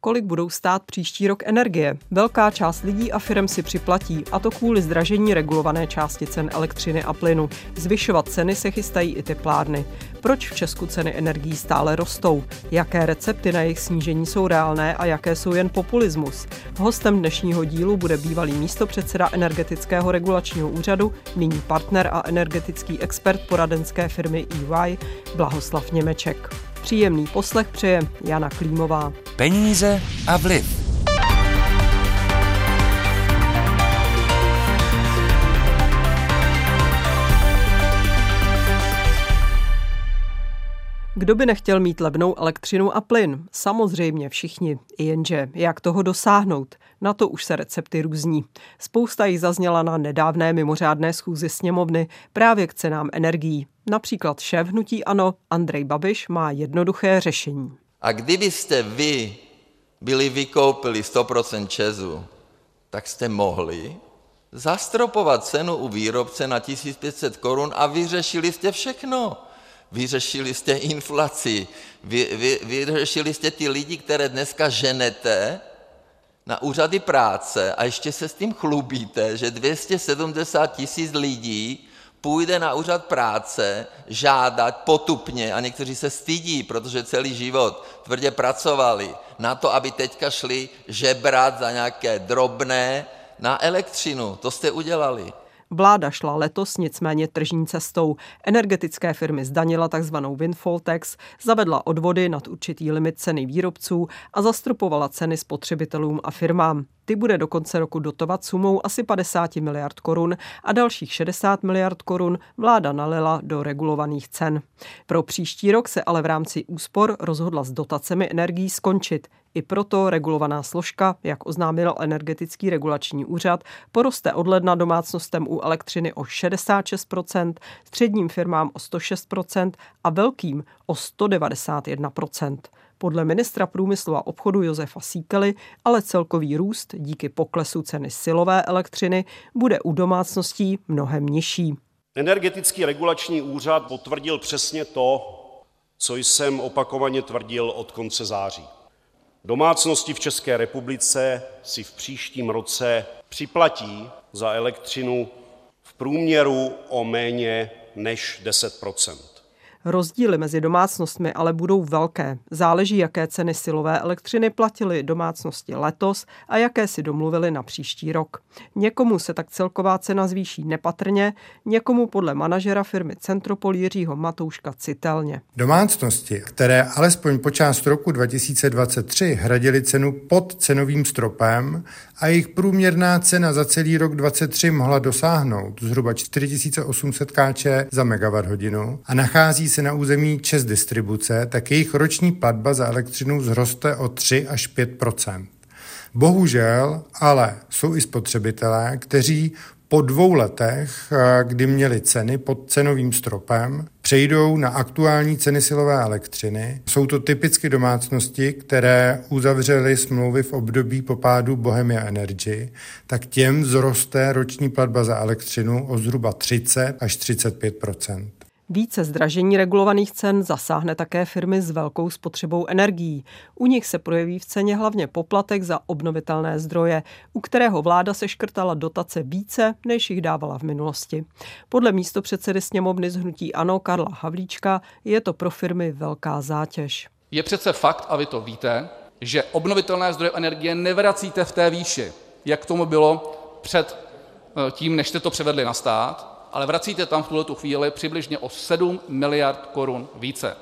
kolik budou stát příští rok energie. Velká část lidí a firm si připlatí, a to kvůli zdražení regulované části cen elektřiny a plynu. Zvyšovat ceny se chystají i teplárny. Proč v Česku ceny energií stále rostou? Jaké recepty na jejich snížení jsou reálné a jaké jsou jen populismus? Hostem dnešního dílu bude bývalý místopředseda energetického regulačního úřadu, nyní partner a energetický expert poradenské firmy EY, Blahoslav Němeček. Příjemný poslech přeje Jana Klímová. Peníze a vliv. Kdo by nechtěl mít levnou elektřinu a plyn? Samozřejmě všichni. Jenže jak toho dosáhnout? Na to už se recepty různí. Spousta jich zazněla na nedávné mimořádné schůzi sněmovny právě k cenám energií. Například šéf hnutí Ano Andrej Babiš má jednoduché řešení. A kdybyste vy byli vykoupili 100% Česu, tak jste mohli zastropovat cenu u výrobce na 1500 korun a vyřešili jste všechno. Vyřešili jste inflaci, vy, vy, vyřešili jste ty lidi, které dneska ženete na úřady práce a ještě se s tím chlubíte, že 270 tisíc lidí půjde na úřad práce žádat potupně a někteří se stydí, protože celý život tvrdě pracovali na to, aby teďka šli žebrat za nějaké drobné na elektřinu. To jste udělali. Vláda šla letos nicméně tržní cestou. Energetické firmy zdanila tzv. windfall tax, zavedla odvody nad určitý limit ceny výrobců a zastropovala ceny spotřebitelům a firmám. Ty bude do konce roku dotovat sumou asi 50 miliard korun a dalších 60 miliard korun vláda nalila do regulovaných cen. Pro příští rok se ale v rámci úspor rozhodla s dotacemi energií skončit. I proto regulovaná složka, jak oznámil energetický regulační úřad, poroste od ledna domácnostem u elektřiny o 66%, středním firmám o 106% a velkým o 191%. Podle ministra průmyslu a obchodu Josefa Síkely ale celkový růst díky poklesu ceny silové elektřiny bude u domácností mnohem nižší. Energetický regulační úřad potvrdil přesně to, co jsem opakovaně tvrdil od konce září. Domácnosti v České republice si v příštím roce připlatí za elektřinu v průměru o méně než 10 Rozdíly mezi domácnostmi ale budou velké. Záleží, jaké ceny silové elektřiny platily domácnosti letos a jaké si domluvili na příští rok. Někomu se tak celková cena zvýší nepatrně, někomu podle manažera firmy Centropol Jiřího Matouška citelně. Domácnosti, které alespoň po část roku 2023 hradili cenu pod cenovým stropem a jejich průměrná cena za celý rok 2023 mohla dosáhnout zhruba 4800 kč za megawatt hodinu a nachází se na území ČES distribuce, tak jejich roční platba za elektřinu vzroste o 3 až 5% Bohužel, ale jsou i spotřebitelé, kteří po dvou letech, eh, kdy měli ceny pod cenovým stropem, přejdou na aktuální ceny silové elektřiny. Jsou to typicky domácnosti, které uzavřely smlouvy v období popádu Bohemia Energy, tak těm vzroste roční platba za elektřinu o zhruba 30 až 35 více zdražení regulovaných cen zasáhne také firmy s velkou spotřebou energií. U nich se projeví v ceně hlavně poplatek za obnovitelné zdroje, u kterého vláda se škrtala dotace více, než jich dávala v minulosti. Podle místo předsedy sněmovny zhnutí Ano Karla Havlíčka je to pro firmy velká zátěž. Je přece fakt, a vy to víte, že obnovitelné zdroje energie nevracíte v té výši, jak tomu bylo před eh, tím, než jste to převedli na stát, ale vracíte tam v tuhle chvíli přibližně o 7 miliard korun více.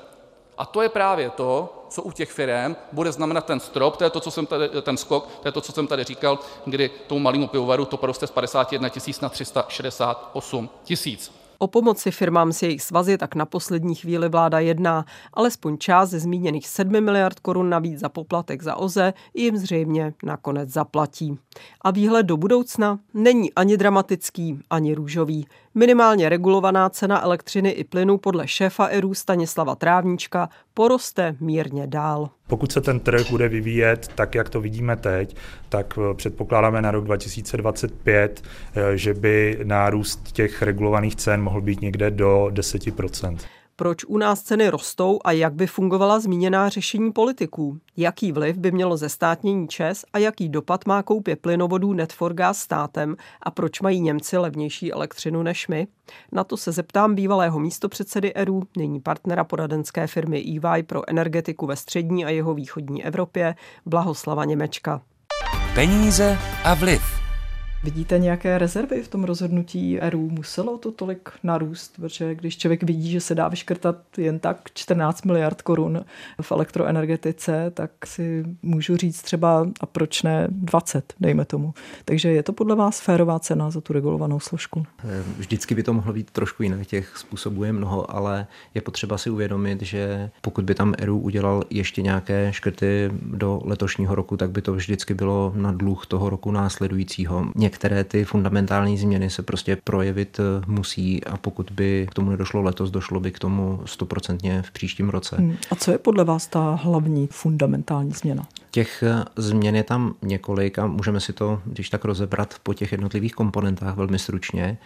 A to je právě to, co u těch firm bude znamenat ten strop, to je to, co jsem tady, ten skok, to je to, co jsem tady říkal, kdy tomu malému pivovaru to poroste z 51 tisíc na 368 tisíc. O pomoci firmám s jejich svazy tak na poslední chvíli vláda jedná. Alespoň část ze zmíněných 7 miliard korun navíc za poplatek za OZE jim zřejmě nakonec zaplatí. A výhled do budoucna není ani dramatický, ani růžový. Minimálně regulovaná cena elektřiny i plynu podle šéfa ERU Stanislava Trávníčka poroste mírně dál. Pokud se ten trh bude vyvíjet tak, jak to vidíme teď, tak eh, předpokládáme na rok 2025, eh, že by nárůst těch regulovaných cen mohl být někde do 10 Proč u nás ceny rostou a jak by fungovala zmíněná řešení politiků? Jaký vliv by mělo zestátnění ČES a jaký dopad má koupě plynovodů Netforgas státem a proč mají Němci levnější elektřinu než my? Na to se zeptám bývalého místopředsedy ERU, nyní partnera poradenské firmy EY pro energetiku ve střední a jeho východní Evropě, Blahoslava Němečka. Peníze a vliv. Vidíte nějaké rezervy v tom rozhodnutí ERU? Muselo to tolik narůst? Protože když člověk vidí, že se dá vyškrtat jen tak 14 miliard korun v elektroenergetice, tak si můžu říct třeba, a proč ne 20, dejme tomu. Takže je to podle vás férová cena za tu regulovanou složku? Vždycky by to mohlo být trošku jinak, těch způsobů je mnoho, ale je potřeba si uvědomit, že pokud by tam ERU udělal ještě nějaké škrty do letošního roku, tak by to vždycky bylo na dluh toho roku následujícího některé ty fundamentální změny se prostě projevit eh, musí a pokud by k tomu nedošlo letos, došlo by k tomu stoprocentně v příštím roce. Hmm. A co je podle vás ta hlavní fundamentální změna? Těch eh, změn je tam několik a můžeme si to, když tak rozebrat po těch jednotlivých komponentách velmi stručně.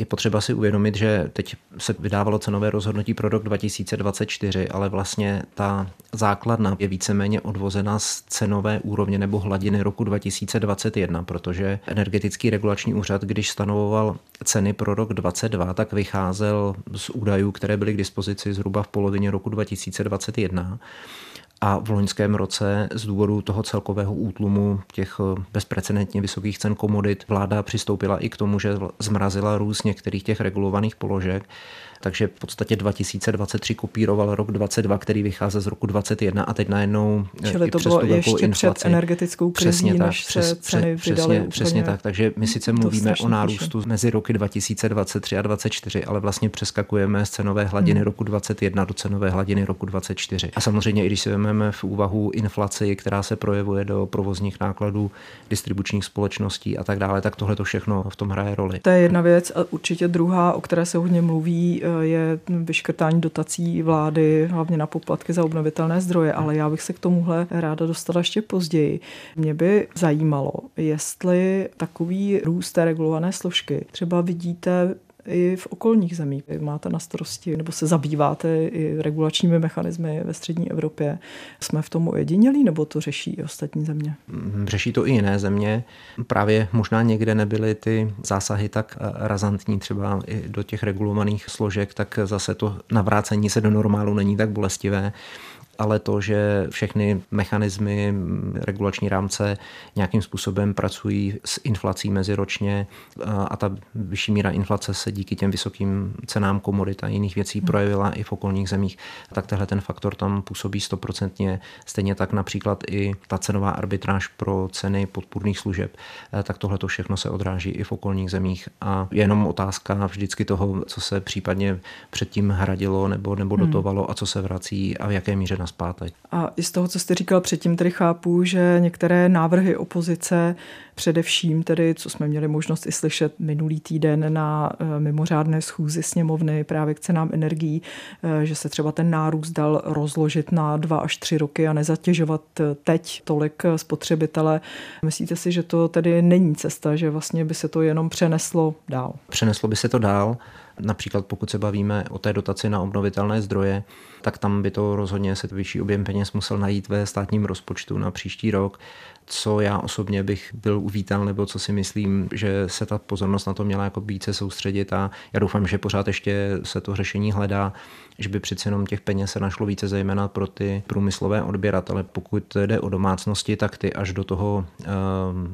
Je potřeba si uvědomit, že teď se vydávalo cenové rozhodnutí pro rok 2024, ale vlastně ta základna je víceméně odvozena z cenové úrovně nebo hladiny roku 2021, protože energetický regulační úřad, když stanovoval ceny pro rok 2022, tak vycházel z údajů, které byly k dispozici zhruba v polovině roku 2021 a v loňském roce z důvodu toho celkového útlumu těch eh, bezprecedentně vysokých cen komodit vláda přistoupila i k tomu, že zmrazila růst některých těch regulovaných položek takže v podstatě 2023 kopíroval rok 22, který vychází z roku 21 a teď najednou eh, Čili to bylo ještě inflaci. před energetickou krizí, přesně tak, než přes, se ceny přes, přesně, přesně tak, takže my sice mluvíme o nárůstu píše. mezi roky 2023 a 2024, ale vlastně přeskakujeme z cenové hladiny hmm. roku 21 do cenové hladiny roku 24. A samozřejmě, i když si vezmeme v úvahu inflaci, která se projevuje do provozních nákladů distribučních společností a tak dále, tak tohle to všechno v tom hraje roli. To je jedna věc a určitě druhá, o které se hodně mluví, je vyškrtání dotací vlády, hlavně na poplatky za obnovitelné zdroje, ale já bych se k tomuhle ráda dostala ještě později. Mě by zajímalo, jestli takový růst té regulované složky třeba vidíte i v okolních zemích. Máte na starosti nebo se zabýváte i regulačními mechanismy ve střední Evropě. Jsme v tom ojedinělí nebo to řeší i ostatní země? Mm, řeší to i jiné země. Právě možná někde nebyly ty zásahy tak eh, razantní třeba i do těch regulovaných složek, tak zase to navrácení se do normálu není tak bolestivé ale to, že všechny mechanismy regulační rámce nějakým způsobem pracují s inflací meziročně a ta vyšší míra inflace se díky těm vysokým cenám komodit a jiných věcí hmm. projevila i v okolních zemích, tak tehle ten faktor tam působí stoprocentně. Stejně tak například i ta cenová arbitráž pro ceny podpůrných služeb, tak tohle to všechno se odráží i v okolních zemích a je jenom otázka vždycky toho, co se případně předtím hradilo nebo, nebo hmm. dotovalo a co se vrací a v jaké míře na naspátek. A i z toho, co jste říkal předtím, tedy chápu, že některé návrhy opozice, především tedy, co jsme měli možnost i slyšet minulý týden na eh, mimořádné schůzi sněmovny právě k cenám energií, eh, že se třeba ten nárůst dal rozložit na dva až tři roky a nezatěžovat eh, teď tolik spotřebitele. Myslíte si, že to tedy není cesta, že vlastně by se to jenom přeneslo dál? Přeneslo by se to dál. Například pokud se bavíme o té dotaci na obnovitelné zdroje, tak tam by to rozhodně se vyšší objem peněz musel najít ve státním rozpočtu na příští rok. Co já osobně bych byl uvítal, nebo co si myslím, že se ta pozornost na to měla jako více soustředit a já doufám, že pořád ještě se to řešení hledá, že by přeci jenom těch peněz se našlo více zejména pro ty průmyslové odběratele. Pokud jde o domácnosti, tak ty až do toho uh,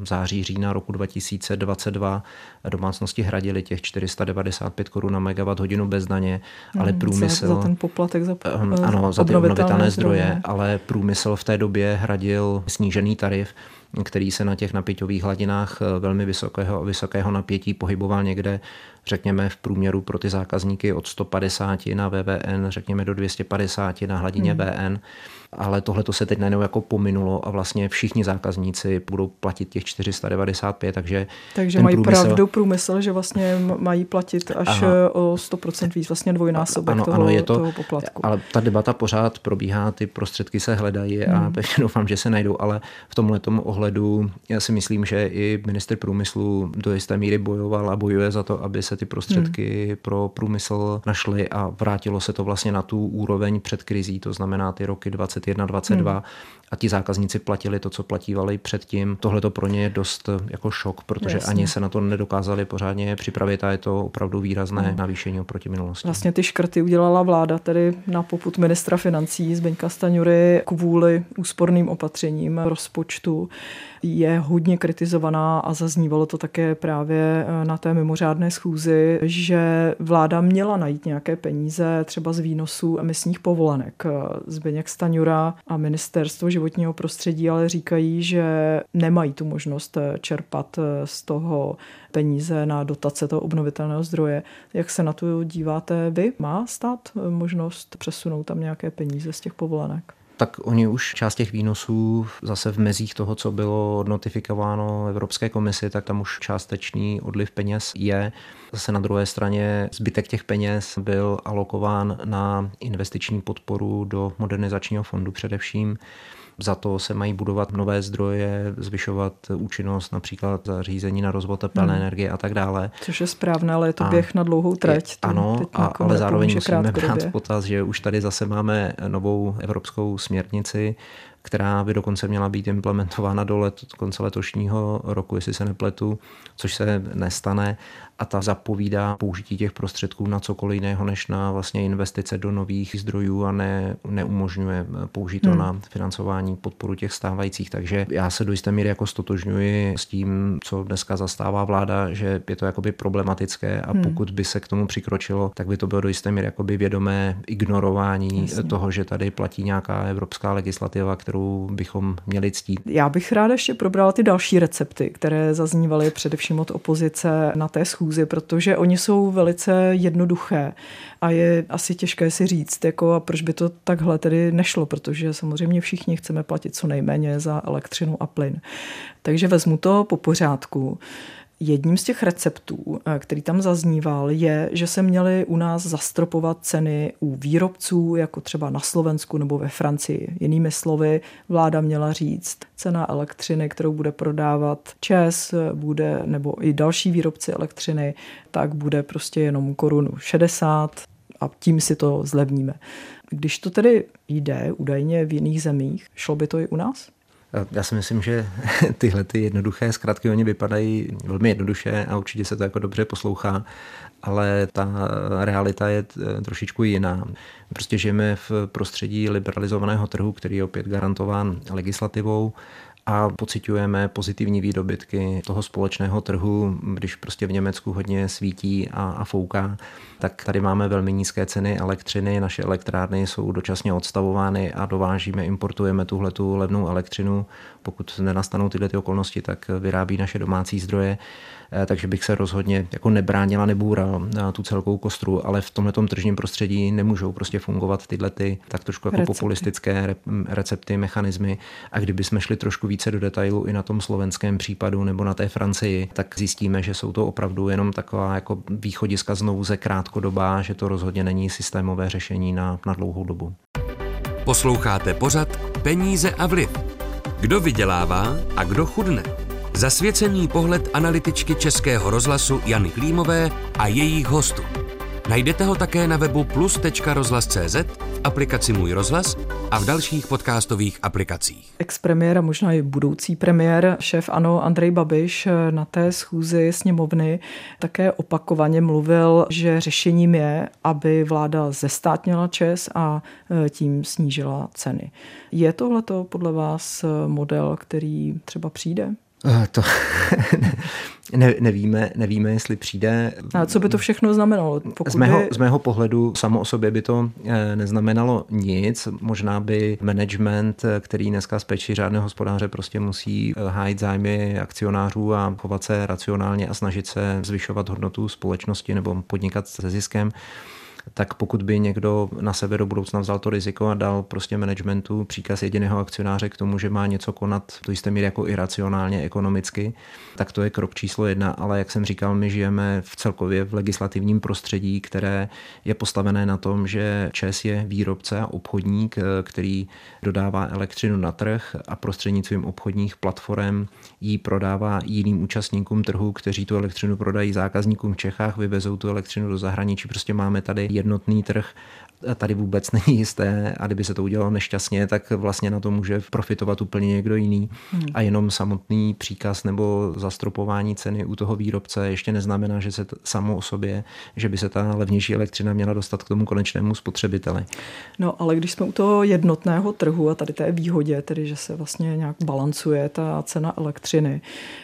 září, října roku 2022 domácnosti hradili těch 495 korun na megawatt hodinu bez daně, hmm, ale průmysl... Za, ten poplatek za um, Ano, za ty obnovitelné zdroje, zdroje, ale průmysl v té době hradil snížený tarif, který se na těch napěťových hladinách eh, velmi vysokého, vysokého napětí pohyboval někde, řekněme, v průměru pro ty zákazníky od 150 na VVN, řekněme do 250 na hladině hmm. VN ale tohle to se teď najednou jako pominulo a vlastně všichni zákazníci budou platit těch 495, takže Takže mají průmysl... pravdu průmysl, že vlastně mají platit až Aha. o 100% víc, vlastně dvojnásobek ano, toho, ano, je to, toho poplatku. Ale ta debata pořád probíhá, ty prostředky se hledají hmm. a pevně doufám, že se najdou, ale v tomhle ohledu já si myslím, že i minister průmyslu do jisté míry bojoval a bojuje za to, aby se ty prostředky hmm. pro průmysl našly a vrátilo se to vlastně na tu úroveň před krizí, to znamená ty roky 21, 22 hmm. a ti zákazníci platili to, co platívali předtím. Tohle to pro ně je dost jako šok, protože Jasně. ani se na to nedokázali pořádně připravit a je to opravdu výrazné hmm. navýšení oproti minulosti. Vlastně ty škrty udělala vláda tedy na poput ministra financí Zbeňka Staňury kvůli úsporným opatřením rozpočtu je hodně kritizovaná a zaznívalo to také právě eh, na té mimořádné schůzi, že vláda měla najít nějaké peníze třeba z výnosů emisních povolenek. Zbyněk Staňura a ministerstvo životního prostředí ale říkají, že nemají tu možnost eh, čerpat eh, z toho peníze na dotace toho obnovitelného zdroje. Jak se na to díváte vy? Má stát možnost přesunout tam nějaké peníze z těch povolenek? Tak oni už část těch výnosů zase v mezích toho, co bylo notifikováno Evropské komisi, tak tam už částečný odliv peněz je. Zase na druhé straně zbytek těch peněz byl alokován na investiční podporu do modernizačního fondu především. Za to se mají budovat nové zdroje, zvyšovat účinnost například zařízení na rozvod tepelné hmm. energie a tak dále. Což je správné, ale je to a běh na dlouhou trať. Je, ano, a, ale zároveň musíme brát v potaz, že už tady zase máme novou evropskou směrnici, která by dokonce měla být implementována do let, konce letošního roku, jestli se nepletu, což se nestane a ta zapovídá použití těch prostředků na cokoliv jiného, než na vlastně investice do nových zdrojů a ne, neumožňuje použít to hmm. na financování podporu těch stávajících. Takže já se do jisté míry jako stotožňuji s tím, co dneska zastává vláda, že je to jakoby problematické a hmm. pokud by se k tomu přikročilo, tak by to bylo do jisté míry jakoby vědomé ignorování Jasně. toho, že tady platí nějaká evropská legislativa, kterou bychom měli ctít. Já bych ráda ještě probrala ty další recepty, které zaznívaly především od opozice na té schůzi, protože oni jsou velice jednoduché a je asi těžké si říct, jako a proč by to takhle tedy nešlo, protože samozřejmě všichni chceme platit co nejméně za elektřinu a plyn. Takže vezmu to po pořádku. Jedním z těch receptů, eh, který tam zazníval, je, že se měly u nás zastropovat ceny u výrobců, jako třeba na Slovensku nebo ve Francii. Jinými slovy, vláda měla říct, cena elektřiny, kterou bude prodávat ČES, bude, nebo i další výrobci elektřiny, tak bude prostě jenom korunu 60 a tím si to zlevníme. Když to tedy jde údajně v jiných zemích, šlo by to i u nás? Já si myslím, že tyhle ty jednoduché zkratky, oni vypadají velmi jednoduše a určitě se to jako dobře poslouchá, ale ta realita je trošičku jiná. Prostě žijeme v prostředí liberalizovaného trhu, který je opět garantován legislativou a pocitujeme pozitivní výdobytky toho společného trhu, když prostě v Německu hodně svítí a, a fouká, tak tady máme velmi nízké ceny elektřiny, naše elektrárny jsou dočasně odstavovány a dovážíme, importujeme tuhle tu levnou elektřinu. Pokud nenastanou tyhle ty okolnosti, tak vyrábí naše domácí zdroje. Eh, takže bych se rozhodně jako nebránila, nebůral na tu celkou kostru, ale v tomhle tržním prostředí nemůžou prostě fungovat tyhle ty tak trošku jako recepty. populistické recepty, mechanismy. A kdyby jsme šli trošku více do detailu i na tom slovenském případu nebo na té Francii, tak zjistíme, že jsou to opravdu jenom taková jako východiska z nouze krátkodobá, že to rozhodně není systémové řešení na, na dlouhou dobu. Posloucháte pořad Peníze a vliv. Kdo vydělává a kdo chudne? Zasvěcený pohled analytičky Českého rozhlasu Jany Klímové a jejich hostů. Najdete ho také na webu plus.rozhlas.cz, v aplikaci Můj rozhlas a v dalších podcastových aplikacích. Ex-premiér a možná i budoucí premiér, šéf ANO Andrej Babiš na té schůzi sněmovny také opakovaně mluvil, že řešením je, aby vláda zestátnila ČES a e, tím snížila ceny. Je tohleto podle vás model, který třeba přijde? Eh, to ne, nevíme, nevíme, jestli přijde. A co by to všechno znamenalo? z, mého, by... z mého pohledu samo o sobě by to eh, neznamenalo nic. Možná by management, eh, který dneska z péči řádného hospodáře prostě musí hájit zájmy akcionářů a chovat se racionálně a snažit se zvyšovat hodnotu společnosti nebo podnikat se ziskem, tak pokud by někdo na sebe do budoucna vzal to riziko a dal prostě managementu příkaz jediného akcionáře k tomu, že má něco konat to jste míry jako iracionálně ekonomicky, tak to je krok číslo jedna, ale jak jsem říkal, my žijeme v celkově v legislativním prostředí, které je postavené na tom, že ČES je výrobce a obchodník, který dodává elektřinu na trh a prostřednictvím obchodních platform ji prodává jiným účastníkům trhu, kteří tu elektřinu prodají zákazníkům v Čechách, vyvezou tu elektřinu do zahraničí. Prostě máme tady jednotný trh tady vůbec není jisté a kdyby se to udělalo nešťastně, tak vlastně na to může profitovat úplně někdo jiný. Hmm. A jenom samotný příkaz nebo zastropování ceny u toho výrobce ještě neznamená, že se t- samo o sobě, že by se ta levnější elektřina měla dostat k tomu konečnému spotřebiteli. No ale když jsme u toho jednotného trhu a tady té výhodě, tedy že se vlastně nějak balancuje ta cena elektřiny,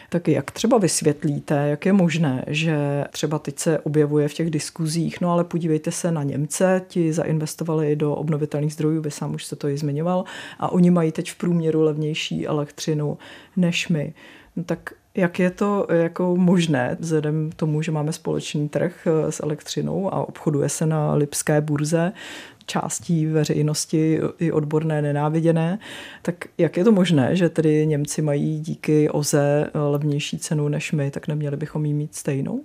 tak jak třeba vysvětlíte, jak je možné, že třeba teď se objevuje v těch diskuzích, no ale podívejte se na Němce, ti zainvestovali do obnovitelných zdrojů, vy sám už jste to i zmiňoval, a oni mají teď v průměru levnější elektřinu než my. No tak jak je to jako možné, vzhledem k tomu, že máme společný trh eh, s elektřinou a obchoduje se na Lipské burze, částí veřejnosti i odborné nenáviděné, tak jak je to možné, že tedy Němci mají díky OZE levnější cenu než my, tak neměli bychom jí mít stejnou?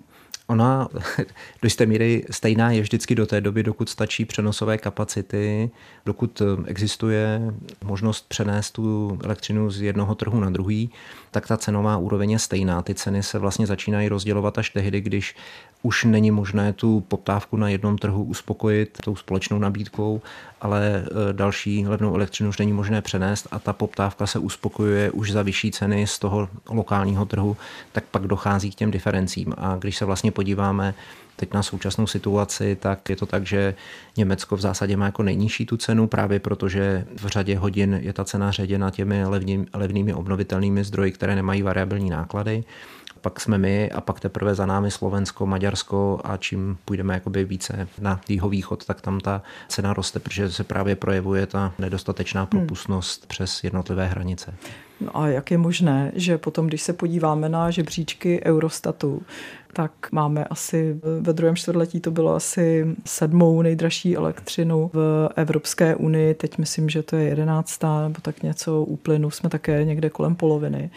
Ona do jisté míry stejná je vždycky do té doby, dokud stačí přenosové kapacity, dokud existuje možnost přenést tu elektřinu z jednoho trhu na druhý, tak ta cenová úroveň je stejná. Ty ceny se vlastně začínají rozdělovat až tehdy, když už není možné tu poptávku na jednom trhu uspokojit tou společnou nabídkou, ale e, další levnou elektřinu už není možné přenést a ta poptávka se uspokojuje už za vyšší ceny z toho lokálního trhu, tak pak dochází k těm diferencím. A když se vlastně podíváme teď na současnou situaci, tak je to tak, že Německo v zásadě má jako nejnižší tu cenu, právě protože v řadě hodin je ta cena ředěna těmi levnými, levnými obnovitelnými zdroji, které nemají variabilní náklady pak jsme my a pak teprve za námi Slovensko, Maďarsko a čím půjdeme jakoby více na východ, tak tam ta cena roste, protože se právě projevuje ta nedostatečná hmm. propustnost hmm. přes jednotlivé hranice. No a jak je možné, že potom, když se podíváme na žebříčky Eurostatu, tak máme asi ve druhém čtvrtletí to bylo asi sedmou nejdražší elektřinu v Evropské unii. Teď myslím, že to je jedenáctá nebo tak něco u plynu jsme také někde kolem poloviny.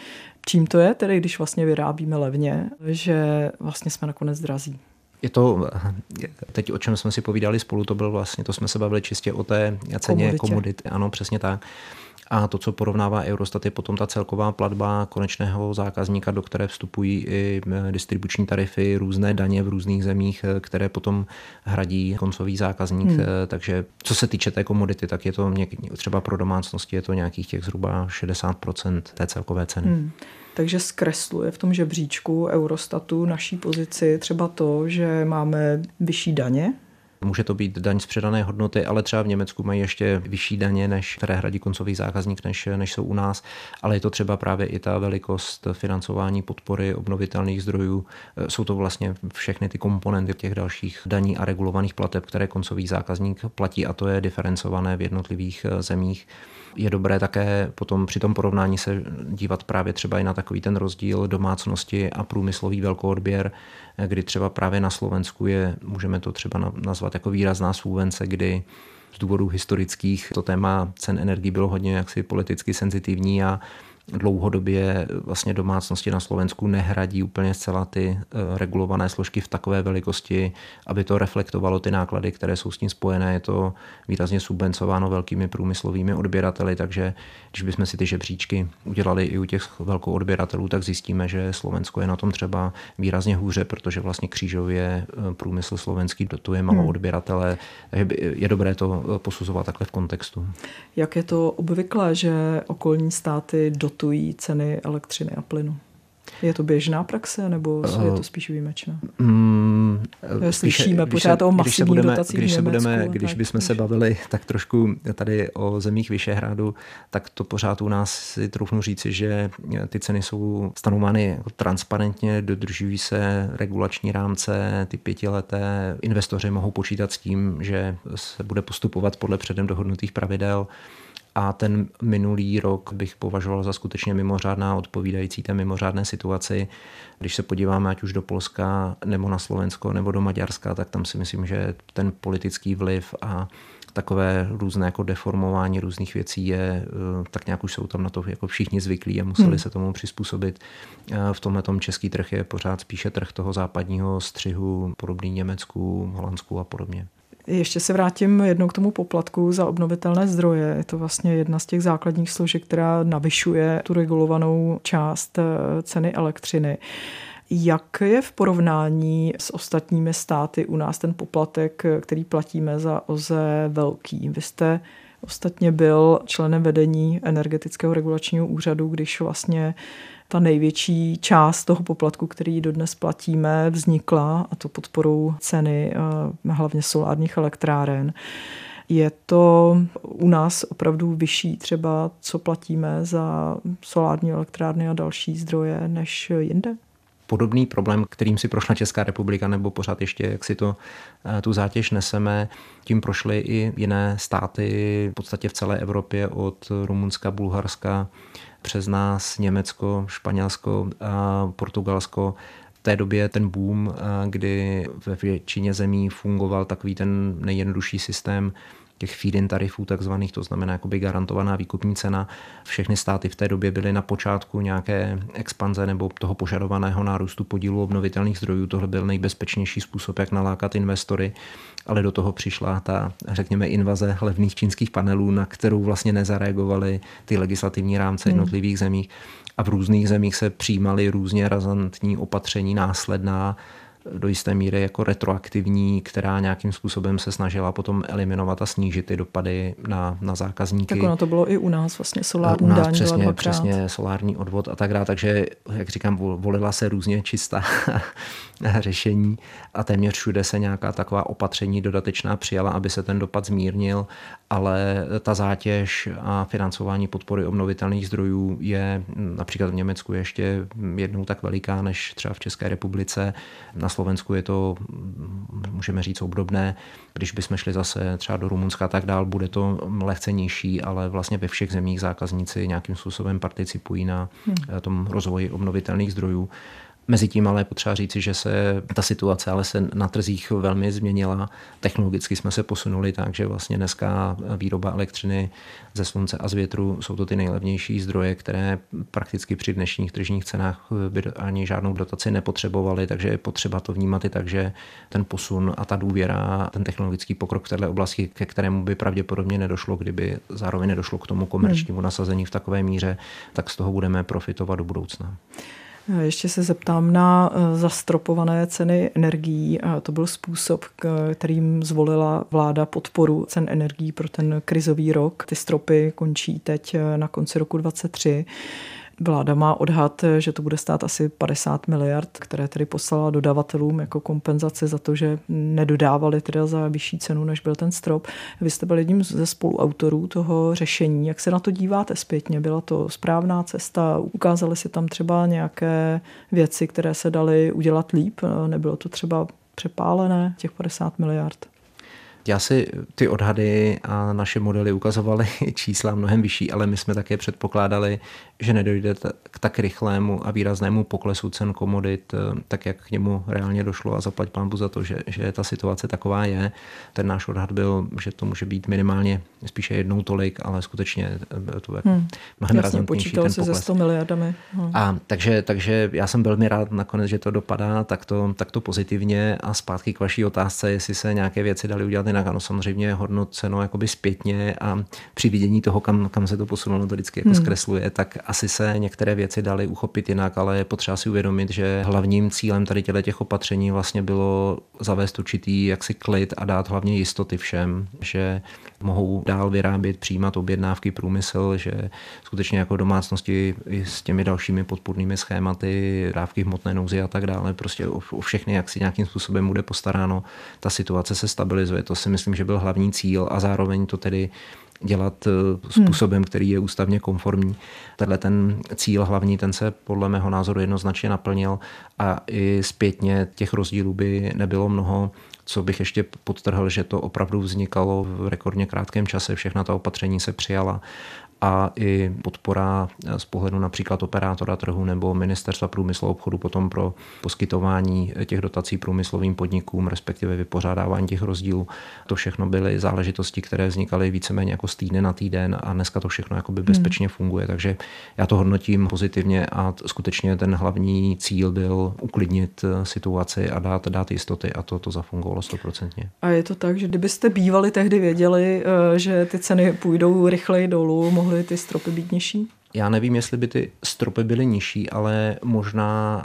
Čím to je, tedy když vlastně vyrábíme levně, že vlastně jsme nakonec drazí? Je to, teď o čem jsme si povídali spolu, to byl vlastně, to jsme se bavili čistě o té ceně komodity, ano, přesně tak. A to, co porovnává Eurostat, je potom ta celková platba konečného zákazníka, do které vstupují i eh, distribuční tarify, různé daně v různých zemích, eh, které potom hradí koncový zákazník. Hmm. Eh, takže co se týče té komodity, tak je to třeba pro domácnosti je to nějakých těch zhruba 60% té celkové ceny. Hmm. Takže zkresluje v tom žebříčku Eurostatu naší pozici třeba to, že máme vyšší daně Může to být daň z předané hodnoty, ale třeba v Německu mají ještě vyšší daně, než které hradí koncový zákazník, než, než jsou u nás. Ale je to třeba právě i ta velikost financování podpory obnovitelných zdrojů. Jsou to vlastně všechny ty komponenty těch dalších daní a regulovaných plateb, které koncový zákazník platí a to je diferencované v jednotlivých zemích. Je dobré také potom při tom porovnání se dívat právě třeba i na takový ten rozdíl domácnosti a průmyslový velkoodběr, kdy třeba právě na Slovensku je, můžeme to třeba nazvat jako výrazná subvence, kdy z důvodů historických to téma cen energii bylo hodně jaksi politicky senzitivní a dlouhodobě vlastně domácnosti na Slovensku nehradí úplně zcela ty eh, regulované složky v takové velikosti, aby to reflektovalo ty náklady, které jsou s tím spojené. Je to výrazně subvencováno velkými průmyslovými odběrateli, takže když bychom si ty žebříčky udělali i u těch velkou odběratelů, tak zjistíme, že Slovensko je na tom třeba výrazně hůře, protože vlastně křížově eh, průmysl slovenský dotuje malou hmm. odběratele, takže je dobré to eh, posuzovat takhle v kontextu. Jak je to obvyklé, že okolní státy do dotují ceny elektřiny a plynu. Je to běžná praxe, nebo je to spíš výjimečné? Mm, Slyšíme když pořád se, o masivních když se budeme, dotacích když se budeme, Když bychom se bavili tak trošku tady o zemích Vyšehradu, tak to pořád u nás si troufnu říci, že ty ceny jsou stanovány transparentně, dodržují se regulační rámce, ty pětileté. Investoři mohou počítat s tím, že se bude postupovat podle předem dohodnutých pravidel a ten minulý rok bych považoval za skutečně mimořádná odpovídající té mimořádné situaci. Když se podíváme ať už do Polska nebo na Slovensko nebo do Maďarska, tak tam si myslím, že ten politický vliv a takové různé jako deformování různých věcí je, eh, tak nějak už jsou tam na to jako všichni zvyklí a museli hmm. se tomu přizpůsobit. Eh, v tomhle tom český trh je pořád spíše trh toho západního střihu, podobný Německu, Holandsku a podobně. Ještě se vrátím jednou k tomu poplatku za obnovitelné zdroje. Je to vlastně jedna z těch základních složek, která navyšuje tu regulovanou část eh, ceny elektřiny. Jak je v porovnání s ostatními státy u nás ten poplatek, který platíme za OZE velký? Vy jste ostatně byl členem vedení energetického regulačního úřadu, když vlastně ta největší část toho poplatku, který dodnes platíme, vznikla, a to podporou ceny eh, hlavně solárních elektráren. Je to u nás opravdu vyšší třeba, co platíme za solární elektrárny a další zdroje než jinde? podobný problém, kterým si prošla Česká republika, nebo pořád ještě, jak si to eh, tu zátěž neseme. Tím prošly i jiné státy, v podstatě v celé Evropě, od Rumunska, Bulharska, přes nás Německo, Španělsko, a Portugalsko. V té době ten boom, kdy ve většině zemí fungoval takový ten nejjednodušší systém těch feed-in tarifů takzvaných, to znamená jakoby garantovaná výkupní cena. Všechny státy v té době byly na počátku nějaké expanze nebo toho požadovaného nárůstu podílu obnovitelných zdrojů. Tohle byl nejbezpečnější způsob, jak nalákat investory, ale do toho přišla ta, řekněme, invaze levných čínských panelů, na kterou vlastně nezareagovaly ty legislativní rámce hmm. jednotlivých zemích a v různých zemích se přijímaly různě razantní opatření následná, do jisté míry jako retroaktivní, která nějakým způsobem se snažila potom eliminovat a snížit ty dopady na, na zákazníky. Tak ono to bylo i u nás vlastně solární u nás daň přesně, přesně solární odvod a tak dále, takže jak říkám, volila se různě čistá řešení a téměř všude se nějaká taková opatření dodatečná přijala, aby se ten dopad zmírnil, ale ta zátěž a financování podpory obnovitelných zdrojů je například v Německu ještě jednou tak veliká než třeba v České republice. Na Slovensku je to, můžeme říct, obdobné. Když bychom šli zase třeba do Rumunska a tak dál, bude to lehce nižší, ale vlastně ve všech zemích zákazníci nějakým způsobem participují na hmm. tom rozvoji obnovitelných zdrojů. Mezitím ale je potřeba říci, že se ta situace ale se na trzích velmi změnila. Technologicky jsme se posunuli tak, že vlastně dneska výroba elektřiny ze slunce a z větru jsou to ty nejlevnější zdroje, které prakticky při dnešních tržních cenách by ani žádnou dotaci nepotřebovaly, takže je potřeba to vnímat i tak, že ten posun a ta důvěra, ten technologický pokrok v této oblasti, ke kterému by pravděpodobně nedošlo, kdyby zároveň nedošlo k tomu komerčnímu hmm. nasazení v takové míře, tak z toho budeme profitovat do budoucna. Ještě se zeptám na eh, zastropované ceny energií. To byl způsob, kterým zvolila vláda podporu cen energií pro ten krizový rok. Ty stropy končí teď eh, na konci roku 2023. Vláda má odhad, že to bude stát asi 50 miliard, které tedy poslala dodavatelům jako kompenzaci za to, že nedodávali teda za vyšší cenu, než byl ten strop. Vy jste byl jedním ze spoluautorů toho řešení. Jak se na to díváte zpětně? Byla to správná cesta? Ukázaly si tam třeba nějaké věci, které se daly udělat líp? Nebylo to třeba přepálené, těch 50 miliard? Já si ty odhady a naše modely ukazovaly čísla mnohem vyšší, ale my jsme také předpokládali, že nedojde k tak rychlému a výraznému poklesu cen komodit, eh, tak jak k němu reálně došlo a zaplať pánbu za to, že, že ta situace taková je. Ten náš odhad byl, že to může být minimálně spíše jednou tolik, ale skutečně eh, to jako hmm. mnohem Jasně, počítal se ze 100 miliardami. Hmm. A takže, takže já jsem velmi rád nakonec, že to dopadá takto, takto pozitivně a zpátky k vaší otázce, jestli se nějaké věci dali udělat jinak. Ano, samozřejmě hodnoceno jakoby zpětně a při vidění toho, kam, kam se to posunulo, to vždycky jako hmm. zkresluje, tak asi se některé věci daly uchopit jinak, ale je potřeba si uvědomit, že hlavním cílem tady těch opatření vlastně bylo zavést určitý jaksi klid a dát hlavně jistoty všem, že mohou dál vyrábět, přijímat objednávky průmysl, že skutečně jako domácnosti i s těmi dalšími podpůrnými schématy, dávky hmotné nouzy a tak dále, prostě o všechny, jak si nějakým způsobem bude postaráno, ta situace se stabilizuje. To si myslím, že byl hlavní cíl a zároveň to tedy dělat způsobem, který je ústavně konformní. Tenhle ten cíl hlavní, ten se podle mého názoru jednoznačně naplnil a i zpětně těch rozdílů by nebylo mnoho. Co bych ještě podtrhl, že to opravdu vznikalo v rekordně krátkém čase, všechna ta opatření se přijala a i podpora z pohledu například operátora trhu nebo ministerstva průmyslu a obchodu potom pro poskytování těch dotací průmyslovým podnikům, respektive vypořádávání těch rozdílů. To všechno byly záležitosti, které vznikaly víceméně jako z týdne na týden a dneska to všechno jakoby hmm. bezpečně funguje. Takže já to hodnotím pozitivně a skutečně ten hlavní cíl byl uklidnit situaci a dát, dát jistoty a to, to zafungovalo stoprocentně. A je to tak, že kdybyste bývali tehdy věděli, eh, že ty ceny půjdou rychleji dolů, mohli mohly ty stropy být nižší? Já nevím, jestli by ty stropy byly nižší, ale možná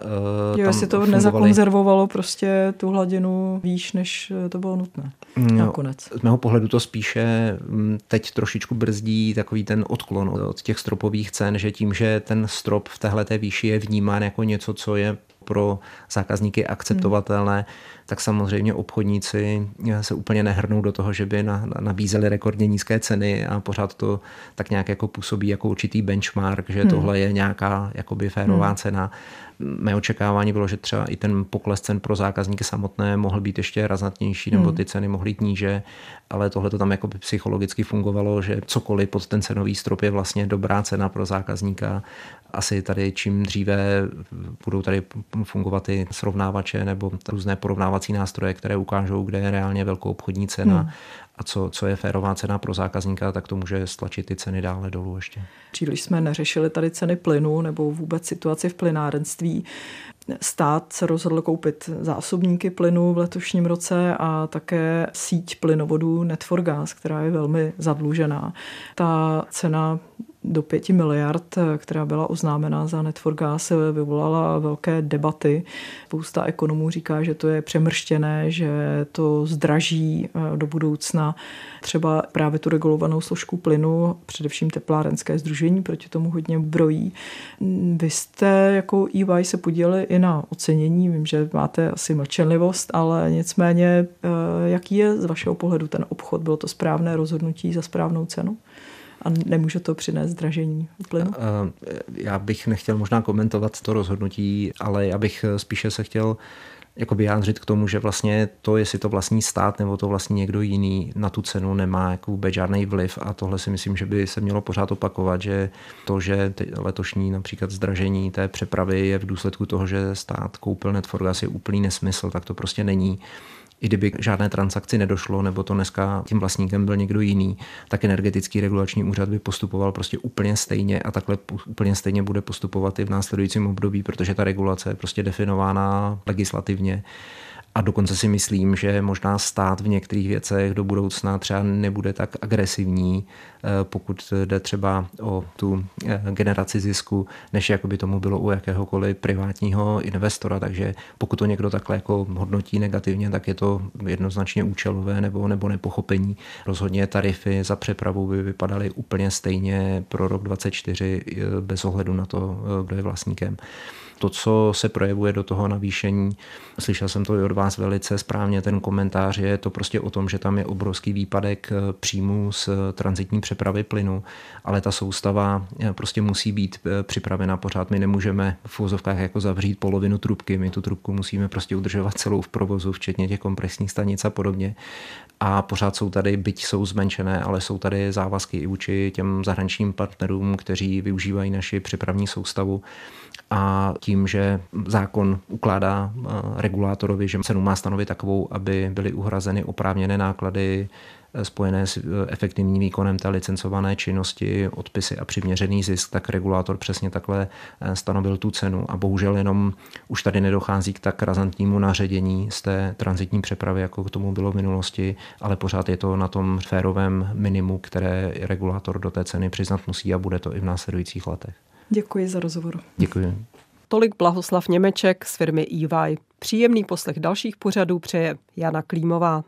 uh, jo, jestli to fungovaly... nezakonzervovalo prostě tu hladinu výš, než eh, to bylo nutné no, nakonec. Z mého pohledu to spíše mm, teď trošičku brzdí takový ten odklon od těch stropových cen, že tím, že ten strop v téhle výši je vnímán jako něco, co je pro zákazníky akceptovatelné, hmm. tak samozřejmě obchodníci se úplně nehrnou do toho, že by na, na, nabízeli rekordně nízké ceny a pořád to tak nějak jako působí jako určitý benchmark, že hmm. tohle je nějaká jakoby férová hmm. cena mé očekávání bylo, že třeba i ten pokles cen pro zákazníky samotné mohl být ještě razantnější, nebo hmm. ty ceny mohly jít níže, ale tohle to tam jako by psychologicky fungovalo, že cokoliv pod ten cenový strop je vlastně dobrá cena pro zákazníka. Asi tady čím dříve budou tady fungovat i srovnávače nebo různé porovnávací nástroje, které ukážou, kde je reálně velkou obchodní cena hmm a co, co je férová cena pro zákazníka, tak to může stlačit ty ceny dále dolů ještě. Příliš jsme neřešili tady ceny plynu nebo vůbec situaci v plynárenství. Stát se rozhodl koupit zásobníky plynu v letošním roce a také síť plynovodů Netforgas, která je velmi zadlužená. Ta cena do 5 miliard, která byla oznámena za Netforgas, vyvolala velké debaty. Spousta ekonomů říká, že to je přemrštěné, že to zdraží eh, do budoucna třeba právě tu regulovanou složku plynu, především teplárenské združení proti tomu hodně brojí. Vy jste jako EY se podíleli i na ocenění, vím, že máte asi mlčenlivost, ale nicméně eh, jaký je z vašeho pohledu ten obchod? Bylo to správné rozhodnutí za správnou cenu? A nemůže to přinést zdražení plynu? Já bych nechtěl možná komentovat to rozhodnutí, ale já bych spíše se chtěl jako vyjádřit k tomu, že vlastně to, jestli to vlastní stát nebo to vlastní někdo jiný, na tu cenu nemá jako vůbec žádný vliv a tohle si myslím, že by se mělo pořád opakovat, že to, že letošní například zdražení té přepravy je v důsledku toho, že stát koupil Netforgas je úplný nesmysl, tak to prostě není i kdyby žádné transakci nedošlo, nebo to dneska tím vlastníkem byl někdo jiný, tak energetický regulační úřad by postupoval prostě úplně stejně a takhle úplně stejně bude postupovat i v následujícím období, protože ta regulace je prostě definována legislativně a dokonce si myslím, že možná stát v některých věcech do budoucna třeba nebude tak agresivní, eh, pokud jde třeba o tu eh, generaci zisku, než jako by tomu bylo u jakéhokoliv privátního investora. Takže pokud to někdo takhle jako hodnotí negativně, tak je to jednoznačně účelové nebo, nebo nepochopení. Rozhodně tarify za přepravu by vypadaly úplně stejně pro rok 2024 eh, bez ohledu na to, kdo je vlastníkem to, co se projevuje do toho navýšení, slyšel jsem to i od vás velice správně, ten komentář je to prostě o tom, že tam je obrovský výpadek eh, příjmů z eh, transitní přepravy plynu, ale ta soustava eh, prostě musí být připravena pořád. My nemůžeme v úzovkách jako zavřít polovinu trubky, my tu trubku musíme prostě udržovat celou v provozu, včetně těch kompresních stanic a podobně. A pořád jsou tady, byť jsou zmenšené, ale jsou tady závazky i vůči těm zahraničním partnerům, kteří využívají naši přepravní soustavu a tím, že zákon ukládá eh, regulátorovi, že cenu má stanovit takovou, aby byly uhrazeny oprávněné náklady eh, spojené s eh, efektivním výkonem té licencované činnosti, odpisy a přiměřený zisk, tak regulátor přesně takhle stanovil tu cenu a bohužel jenom už tady nedochází k tak razantnímu naředění z té transitní přepravy, jako k tomu bylo v minulosti, ale pořád je to na tom férovém minimu, které regulátor do té ceny přiznat musí a bude to i v následujících letech. Děkuji za rozhovor. Děkuji. Tolik Blahoslav Němeček z firmy EY. Příjemný poslech dalších pořadů přeje Jana Klímová.